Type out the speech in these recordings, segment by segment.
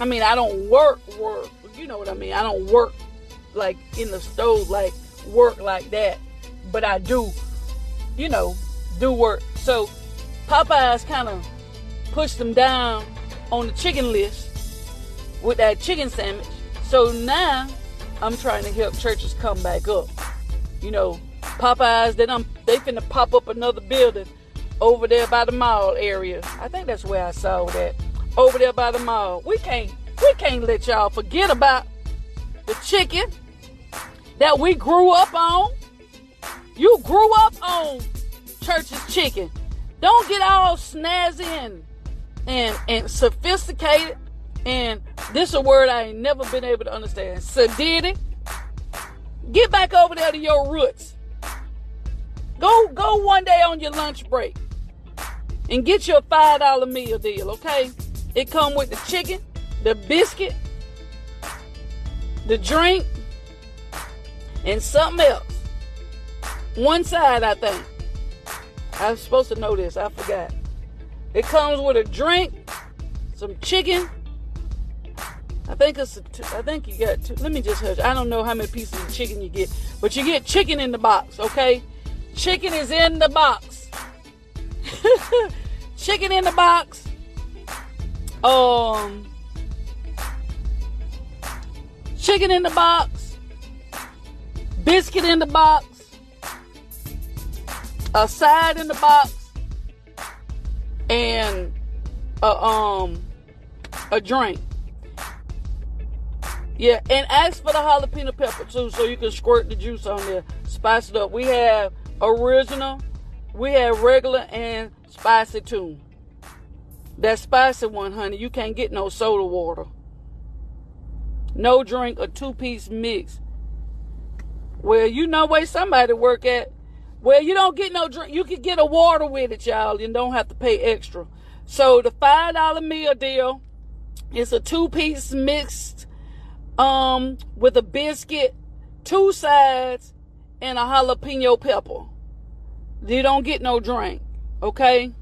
I mean, I don't work, work. You know what I mean? I don't work like in the stove, like work like that. But I do, you know, do work. So Popeyes kind of pushed them down on the chicken list with that chicken sandwich. So now I'm trying to help Church's come back up. You know, Popeyes, they done, they finna pop up another building over there by the mall area. I think that's where I saw that. Over there by the mall. We can't we can't let y'all forget about the chicken that we grew up on. You grew up on church's chicken. Don't get all snazzy and and, and sophisticated. And this is a word I ain't never been able to understand. Sadistic. Get back over there to your roots. Go go one day on your lunch break and get your five dollar meal deal, okay? It come with the chicken, the biscuit, the drink, and something else. One side, I think. I was supposed to know this. I forgot. It comes with a drink, some chicken. I think it's. I think you got. Two, let me just hush. I don't know how many pieces of chicken you get, but you get chicken in the box. Okay, chicken is in the box. chicken in the box. Um, chicken in the box. Biscuit in the box. A side in the box. And a um a drink. Yeah, and ask for the jalapeno pepper too, so you can squirt the juice on there. Spice it up. We have original, we have regular, and spicy too. That spicy one, honey, you can't get no soda water. No drink, a two-piece mix. Well, you know where somebody work at. Well, you don't get no drink. You can get a water with it, y'all, and don't have to pay extra. So the five dollar meal deal is a two-piece mixed um with a biscuit, two sides, and a jalapeno pepper. You don't get no drink, okay?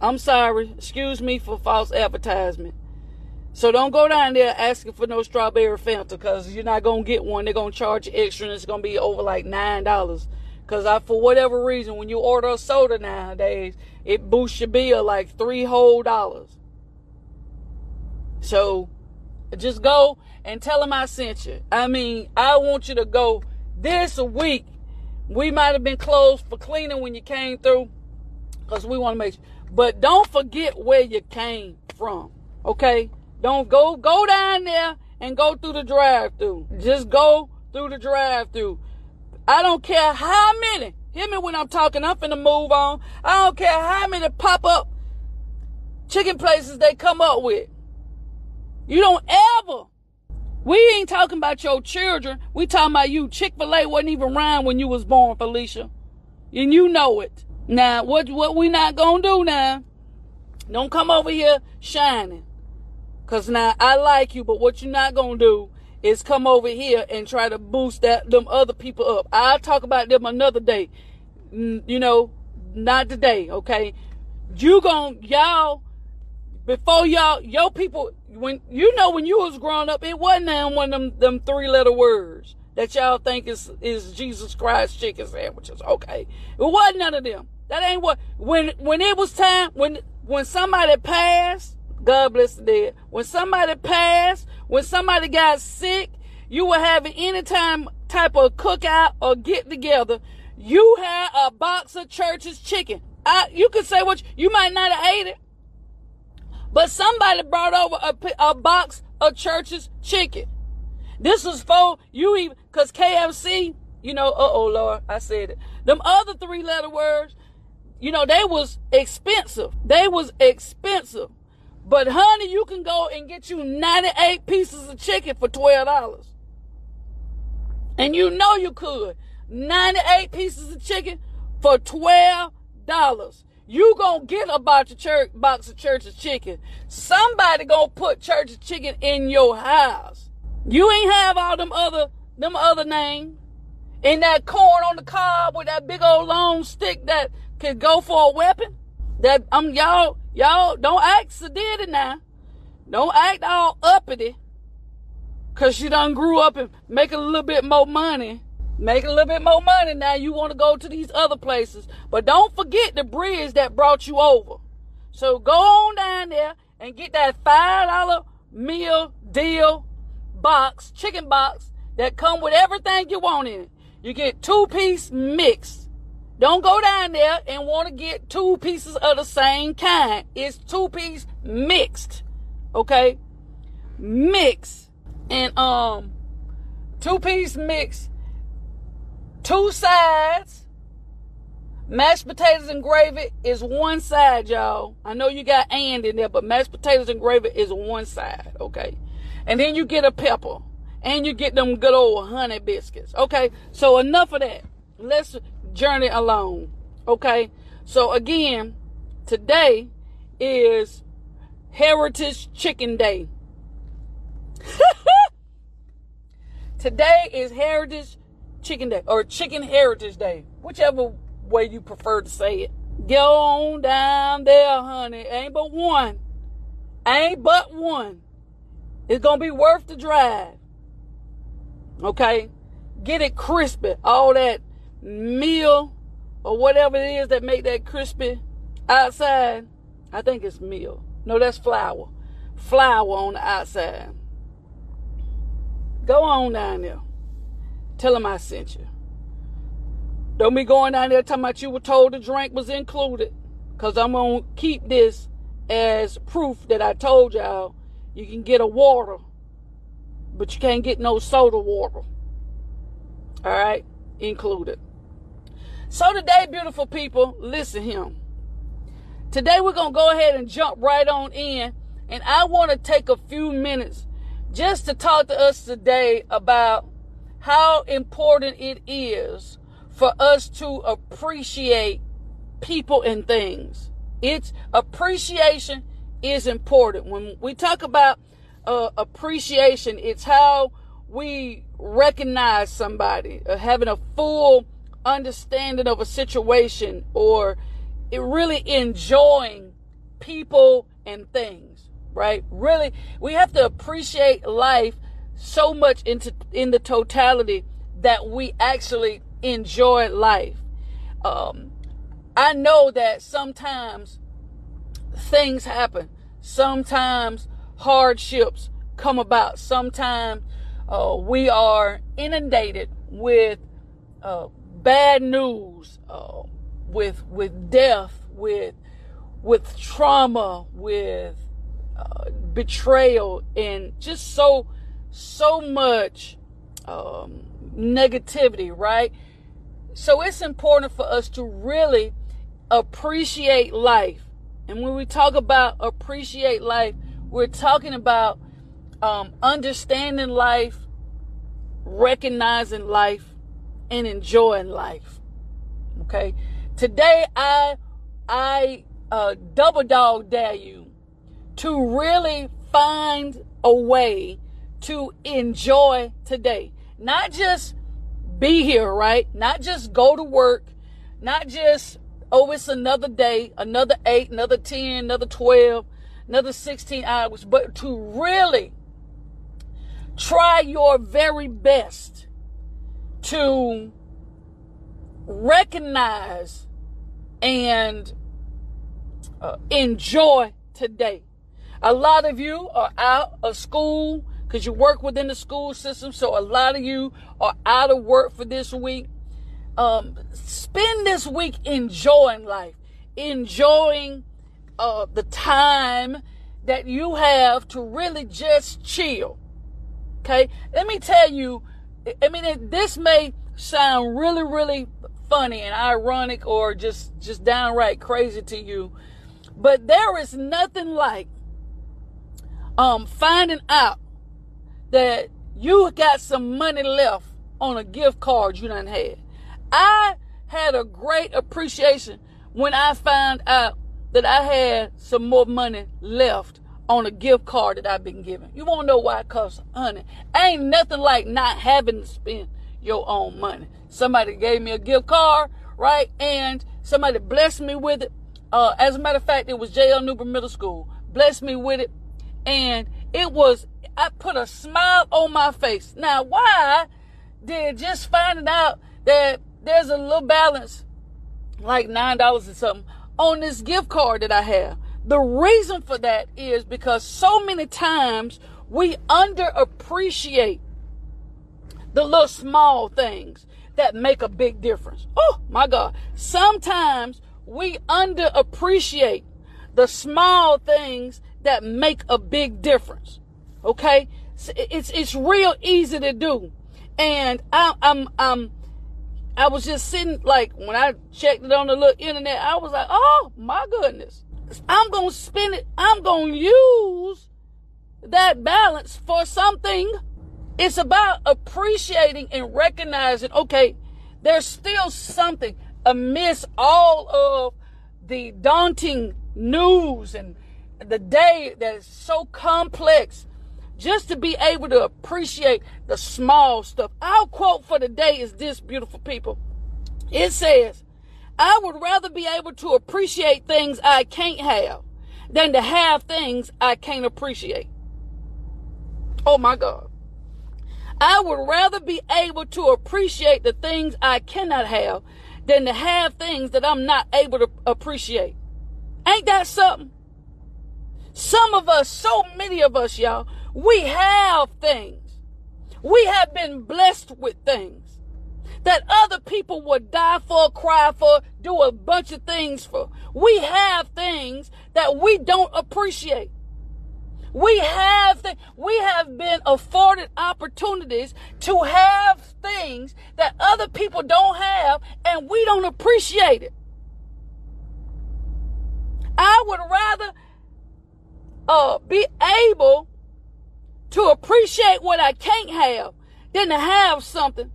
I'm sorry. Excuse me for false advertisement. So don't go down there asking for no strawberry Fanta because you're not gonna get one. They're gonna charge you extra, and it's gonna be over like nine dollars. Cause I, for whatever reason, when you order a soda nowadays, it boosts your bill like three whole dollars. So just go and tell them I sent you. I mean, I want you to go this week. We might have been closed for cleaning when you came through, cause we want to make sure. But don't forget where you came from. Okay? Don't go go down there and go through the drive-through. Just go through the drive-through. I don't care how many. Hear me when I'm talking. I'm finna move on. I don't care how many pop up chicken places they come up with. You don't ever. We ain't talking about your children. We talking about you. Chick-fil-A wasn't even around when you was born, Felicia. And you know it. Now, what what we not gonna do now? Don't come over here shining. Cause now I like you, but what you're not gonna do is come over here and try to boost that them other people up. I'll talk about them another day. You know, not today, okay? You gon' y'all before y'all your people when you know when you was growing up, it wasn't one of them them three letter words that y'all think is is Jesus Christ chicken sandwiches. Okay. It wasn't none of them. That ain't what when when it was time when when somebody passed, God bless the dead. When somebody passed, when somebody got sick, you were having any time type of cookout or get together. You had a box of church's chicken. I, you could say what you, you might not have ate it, but somebody brought over a, a box of church's chicken. This was for you even because KFC, you know, uh oh Lord, I said it. Them other three letter words, you know, they was expensive. They was expensive. But honey, you can go and get you 98 pieces of chicken for $12. And you know you could. 98 pieces of chicken for $12. You gonna get a box of church box of church's chicken. Somebody gonna put church's chicken in your house. You ain't have all them other them other names. And that corn on the cob with that big old long stick that could go for a weapon. That um y'all y'all don't act did now. Don't act all uppity because you done grew up and making a little bit more money. Making a little bit more money now. You want to go to these other places. But don't forget the bridge that brought you over. So go on down there and get that $5 meal deal box, chicken box that come with everything you want in it. You get two piece mix. Don't go down there and want to get two pieces of the same kind. It's two piece mixed. Okay? Mix. And um two piece mix. Two sides. Mashed potatoes and gravy is one side, y'all. I know you got and in there, but mashed potatoes and gravy is one side, okay? And then you get a pepper. And you get them good old honey biscuits. Okay, so enough of that. Let's journey alone. Okay, so again, today is Heritage Chicken Day. today is Heritage Chicken Day or Chicken Heritage Day, whichever way you prefer to say it. Go on down there, honey. Ain't but one. Ain't but one. It's gonna be worth the drive. Okay? Get it crispy. All that meal or whatever it is that make that crispy outside. I think it's meal. No, that's flour. Flour on the outside. Go on down there. Tell them I sent you. Don't be going down there talking about you were told the drink was included. Because I'm going to keep this as proof that I told y'all you can get a water but you can't get no soda water. All right, included. So today, beautiful people, listen him. Today we're gonna go ahead and jump right on in, and I want to take a few minutes just to talk to us today about how important it is for us to appreciate people and things. It's appreciation is important. When we talk about uh, appreciation. It's how we recognize somebody, uh, having a full understanding of a situation, or really enjoying people and things. Right? Really, we have to appreciate life so much into in the totality that we actually enjoy life. Um, I know that sometimes things happen. Sometimes hardships come about. Sometimes uh, we are inundated with uh, bad news, uh, with with death, with with trauma, with uh, betrayal, and just so so much um, negativity, right? So it's important for us to really appreciate life. And when we talk about appreciate life, we're talking about um, understanding life, recognizing life, and enjoying life. Okay. Today, I I uh, double dog dare you to really find a way to enjoy today. Not just be here, right? Not just go to work, not just, oh, it's another day, another eight, another 10, another 12, another 16 hours, but to really try your very best to recognize and uh, enjoy today. A lot of you are out of school because you work within the school system, so a lot of you are out of work for this week. Um, spend this week enjoying life, enjoying uh, the time that you have to really just chill. Okay, let me tell you. I mean, this may sound really, really funny and ironic, or just just downright crazy to you, but there is nothing like um finding out that you got some money left on a gift card you done had. I had a great appreciation when I found out that I had some more money left on a gift card that I've been given. You won't know why? Cause, honey, ain't nothing like not having to spend your own money. Somebody gave me a gift card, right? And somebody blessed me with it. Uh, as a matter of fact, it was J.L. Newbern Middle School. Blessed me with it. And it was, I put a smile on my face. Now, why did just finding out that there's a little balance, like $9 or something, on this gift card that I have? The reason for that is because so many times we underappreciate the little small things that make a big difference. Oh my God. Sometimes we underappreciate the small things that make a big difference. Okay? It's, it's real easy to do. And I, I'm, I'm, I was just sitting, like, when I checked it on the little internet, I was like, oh my goodness. I'm going to spend it. I'm going to use that balance for something. It's about appreciating and recognizing, okay, there's still something amidst all of the daunting news and the day that is so complex just to be able to appreciate the small stuff. Our quote for the day is this, beautiful people. It says, I would rather be able to appreciate things I can't have than to have things I can't appreciate. Oh my God. I would rather be able to appreciate the things I cannot have than to have things that I'm not able to appreciate. Ain't that something? Some of us, so many of us, y'all, we have things. We have been blessed with things that other people would die for, cry for, do a bunch of things for. We have things that we don't appreciate. We have th- we have been afforded opportunities to have things that other people don't have and we don't appreciate it. I would rather uh, be able to appreciate what I can't have than to have something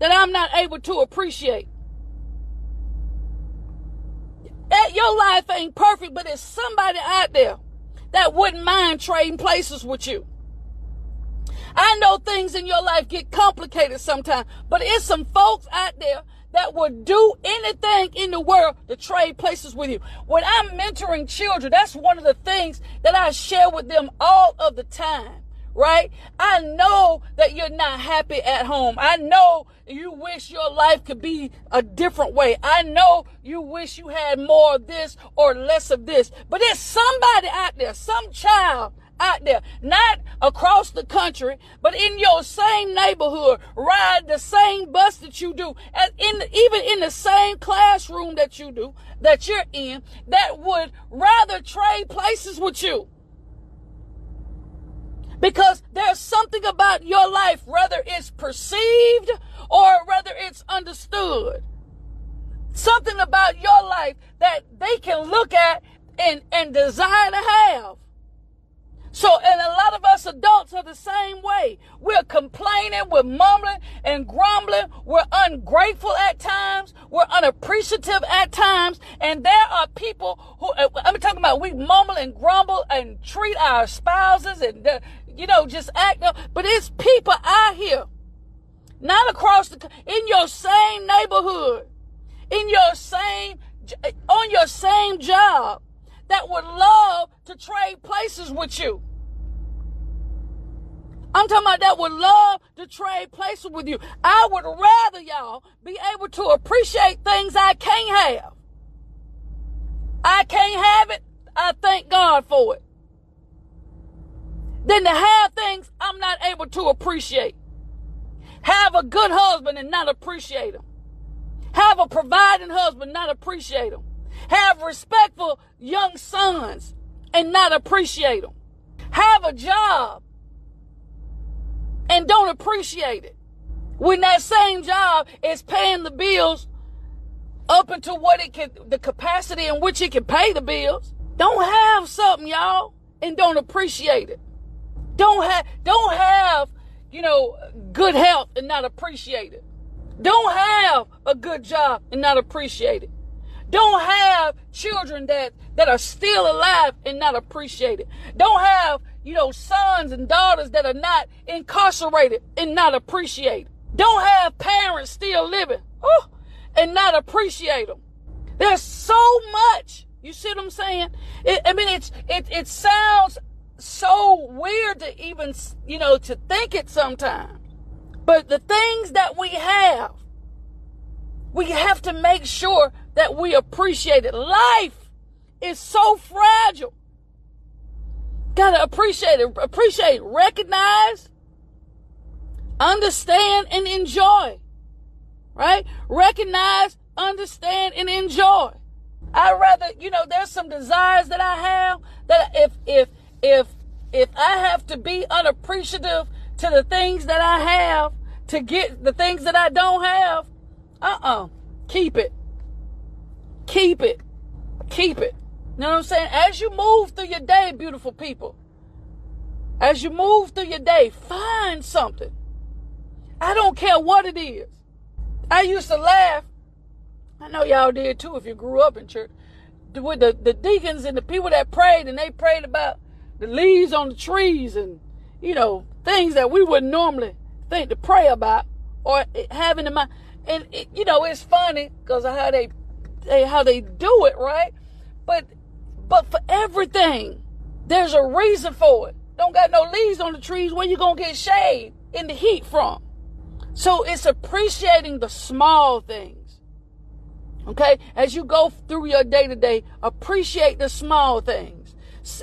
that I'm not able to appreciate. That your life ain't perfect, but there's somebody out there that wouldn't mind trading places with you. I know things in your life get complicated sometimes, but it's some folks out there that would do anything in the world to trade places with you. When I'm mentoring children, that's one of the things that I share with them all of the time right? I know that you're not happy at home. I know you wish your life could be a different way. I know you wish you had more of this or less of this. But there's somebody out there, some child out there, not across the country, but in your same neighborhood, ride the same bus that you do, and in even in the same classroom that you do, that you're in, that would rather trade places with you. Because there's something about your life, whether it's perceived or whether it's understood. Something about your life that they can look at and, and desire to have. So, and a lot of us adults are the same way. We're complaining, we're mumbling and grumbling, we're ungrateful at times, we're unappreciative at times, and there are people who, I'm talking about we mumble and grumble and treat our spouses and, uh, you know, just act up. But it's people out here, not across the, in your same neighborhood, in your same, on your same job that would love to trade places with you. I'm talking about that would love to trade places with you. I would rather y'all be able to appreciate things I can't have. I can't have it. I thank God for it than to have things I'm not able to appreciate. Have a good husband and not appreciate him. Have a providing husband, not appreciate him. Have respectful young sons and not appreciate them. Have a job and don't appreciate it. When that same job is paying the bills up into what it can, the capacity in which it can pay the bills. Don't have something, y'all, and don't appreciate it. Don't have, don't have, you know, good health and not appreciate it. Don't have a good job and not appreciate it. Don't have children that, that are still alive and not appreciated. Don't have, you know, sons and daughters that are not incarcerated and not appreciated. Don't have parents still living oh, and not appreciate them. There's so much. You see what I'm saying? It, I mean, it's, it, it sounds so weird to even, you know, to think it sometimes. But the things that we have, we have to make sure that we appreciate it. Life is so fragile. Gotta appreciate it, appreciate, recognize, understand, and enjoy. Right? Recognize, understand, and enjoy. I rather, you know, there's some desires that I have that if if if if I have to be unappreciative to the things that I have to get the things that I don't have, uh-uh. Keep it. Keep it. Keep it. You know what I'm saying? As you move through your day, beautiful people, as you move through your day, find something. I don't care what it is. I used to laugh. I know y'all did too if you grew up in church. With the, the deacons and the people that prayed and they prayed about the leaves on the trees and, you know, things that we wouldn't normally think to pray about or having in mind. And, it, you know, it's funny because of how they, they, how they do it, right? But, but for everything, there's a reason for it. Don't got no leaves on the trees. Where you gonna get shade in the heat from? So it's appreciating the small things. Okay? As you go through your day to day, appreciate the small things.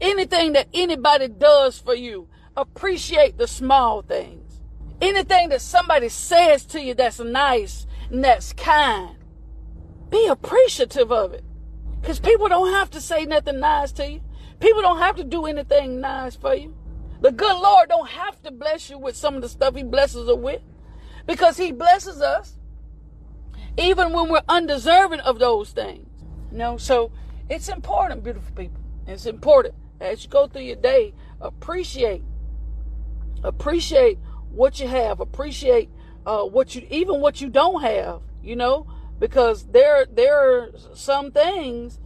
Anything that anybody does for you, appreciate the small things. Anything that somebody says to you that's nice and that's kind, be appreciative of it. Because people don't have to say nothing nice to you. People don't have to do anything nice for you. The good Lord don't have to bless you with some of the stuff he blesses us with because he blesses us even when we're undeserving of those things. You know, so it's important, beautiful people. It's important as you go through your day, appreciate, appreciate what you have, appreciate uh, what you, even what you don't have. You know, because there there are some things,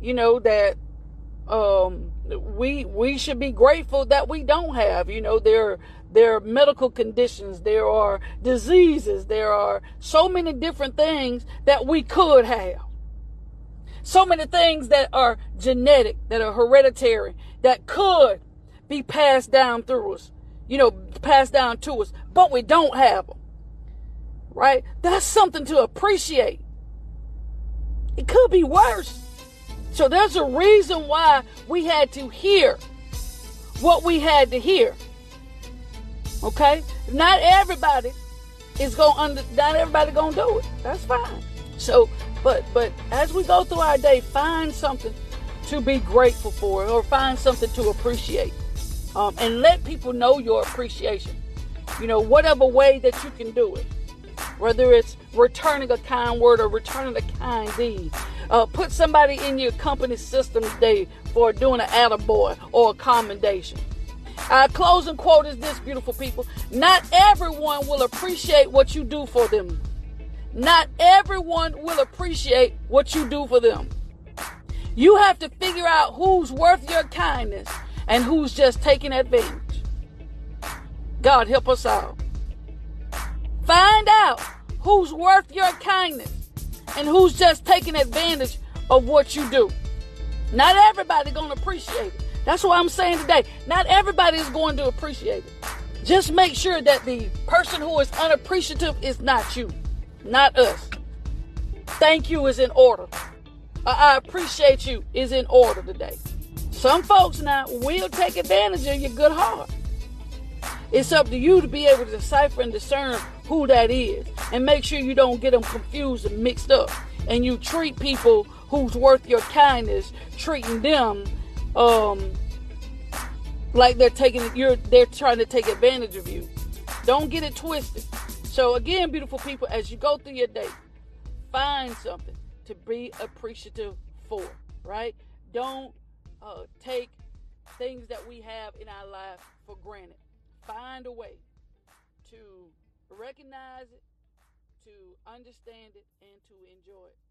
you know, that um, we we should be grateful that we don't have. You know, there there are medical conditions, there are diseases, there are so many different things that we could have. So many things that are genetic, that are hereditary, that could be passed down through us, you know, passed down to us, but we don't have them. Right? That's something to appreciate. It could be worse. So there's a reason why we had to hear what we had to hear. Okay? Not everybody is going under not everybody going to do it. That's fine. So, but but as we go through our day, find something to be grateful for or find something to appreciate. Um, and let people know your appreciation. You know, whatever way that you can do it. Whether it's returning a kind word or returning a kind deed. Uh, put somebody in your company system today for doing an attaboy or a commendation. Our closing quote is this, beautiful people. Not everyone will appreciate what you do for them. Not everyone will appreciate what you do for them. You have to figure out who's worth your kindness and who's just taking advantage. God help us all. Find out who's worth your kindness and who's just taking advantage of what you do. Not everybody gonna appreciate it. That's what I'm saying today. Not everybody is going to appreciate it. Just make sure that the person who is unappreciative is not you, not us. Thank you is in order. I appreciate you is in order today. Some folks now will take advantage of your good heart. It's up to you to be able to decipher and discern who that is and make sure you don't get them confused and mixed up. And you treat people who's worth your kindness, treating them um like they're taking you're they're trying to take advantage of you. Don't get it twisted. So again, beautiful people, as you go through your day, find something to be appreciative for, right? Don't uh, take things that we have in our life for granted. Find a way to recognize it, to understand it, and to enjoy it.